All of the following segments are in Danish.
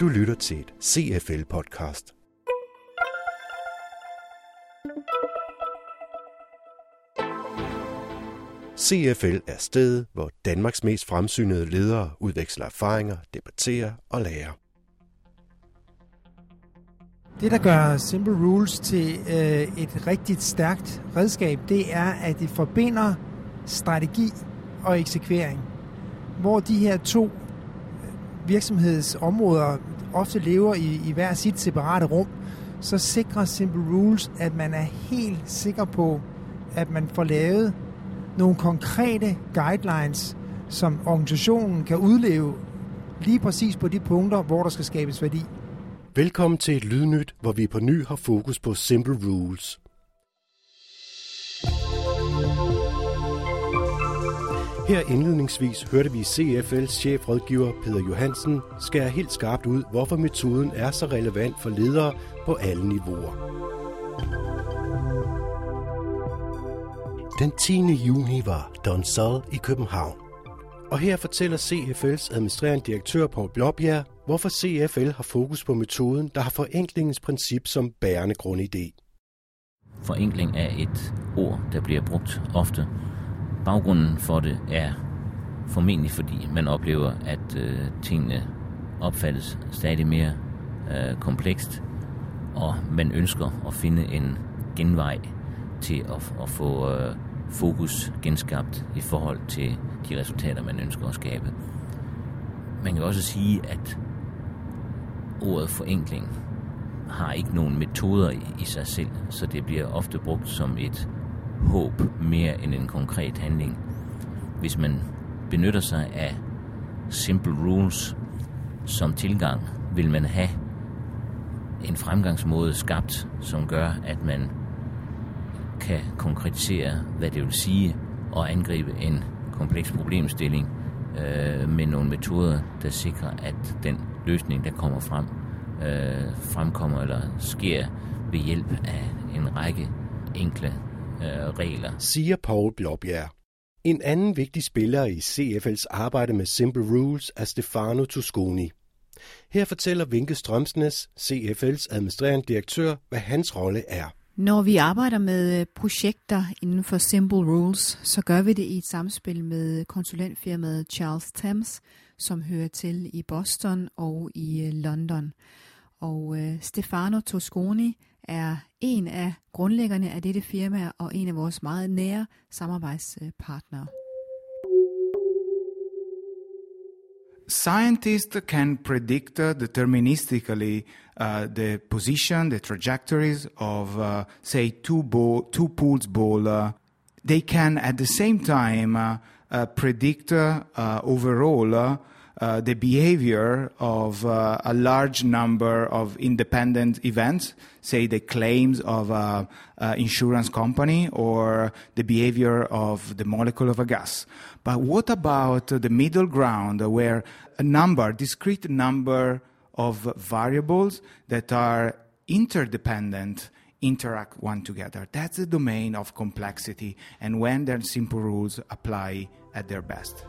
Du lytter til et CFL-podcast. CFL er stedet, hvor Danmarks mest fremsynede ledere udveksler erfaringer, debatterer og lærer. Det, der gør Simple Rules til øh, et rigtigt stærkt redskab, det er, at det forbinder strategi og eksekvering. Hvor de her to øh, virksomhedsområder ofte lever i, i hver sit separate rum, så sikrer Simple Rules, at man er helt sikker på, at man får lavet nogle konkrete guidelines, som organisationen kan udleve lige præcis på de punkter, hvor der skal skabes værdi. Velkommen til et lydnyt, hvor vi på ny har fokus på Simple Rules. Her indledningsvis hørte vi CFL's chefrådgiver Peter Johansen skære helt skarpt ud, hvorfor metoden er så relevant for ledere på alle niveauer. Den 10. juni var Don Sol i København. Og her fortæller CFL's administrerende direktør Paul Blåbjerg, hvorfor CFL har fokus på metoden, der har forenklingens princip som bærende grundidé. Forenkling er et ord, der bliver brugt ofte. Baggrunden for det er formentlig fordi man oplever, at øh, tingene opfattes stadig mere øh, komplekst, og man ønsker at finde en genvej til at, at få øh, fokus genskabt i forhold til de resultater, man ønsker at skabe. Man kan også sige, at ordet forenkling har ikke nogen metoder i, i sig selv, så det bliver ofte brugt som et håb mere end en konkret handling. Hvis man benytter sig af simple rules som tilgang, vil man have en fremgangsmåde skabt, som gør, at man kan konkretisere, hvad det vil sige at angribe en kompleks problemstilling øh, med nogle metoder, der sikrer, at den løsning, der kommer frem, øh, fremkommer eller sker ved hjælp af en række enkle øh, regler. Siger Paul Blåbjerg. En anden vigtig spiller i CFL's arbejde med Simple Rules er Stefano Tosconi. Her fortæller Vinke Strømsnes, CFL's administrerende direktør, hvad hans rolle er. Når vi arbejder med øh, projekter inden for Simple Rules, så gør vi det i et samspil med konsulentfirmaet Charles Thames, som hører til i Boston og i øh, London. Og øh, Stefano Tosconi er en af grundlæggerne af dette firma og en af vores meget nære samarbejdspartnere. Scientists can predict uh, deterministically uh, the position, the trajectories of, uh, say, two, ball, two pools ball. Uh, they can, at the same time, uh, uh, predict overall uh, the behavior of uh, a large number of independent events, say the claims of an insurance company or the behavior of the molecule of a gas. But what about the middle ground where a number, discrete number of variables that are interdependent interact one together. That's the domain of complexity and when their simple rules apply at their best.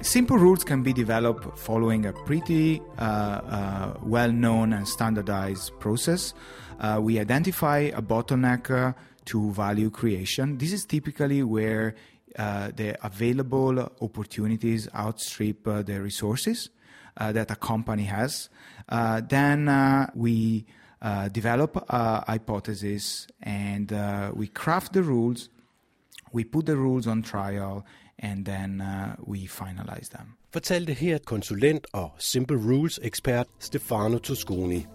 Simple rules can be developed following a pretty uh, uh, well known and standardized process. Uh, we identify a bottleneck uh, to value creation. This is typically where uh, the available opportunities outstrip uh, the resources that a company has. then we develop a hypothesis and we craft the rules, we put the rules on trial, and then uh, we finalize them. Fortalte her konsulent og Simple Rules ekspert Stefano Tosconi.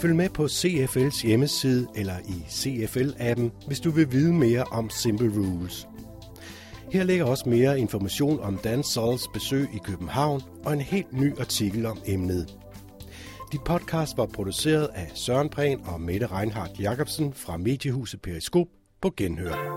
Følg med på CFL's hjemmeside eller i CFL-appen, hvis du vil vide mere om Simple Rules. Her ligger også mere information om Dan Sols besøg i København og en helt ny artikel om emnet. Dit podcast var produceret af Søren Prehn og Mette Reinhardt Jacobsen fra Mediehuset Periskop på Genhør.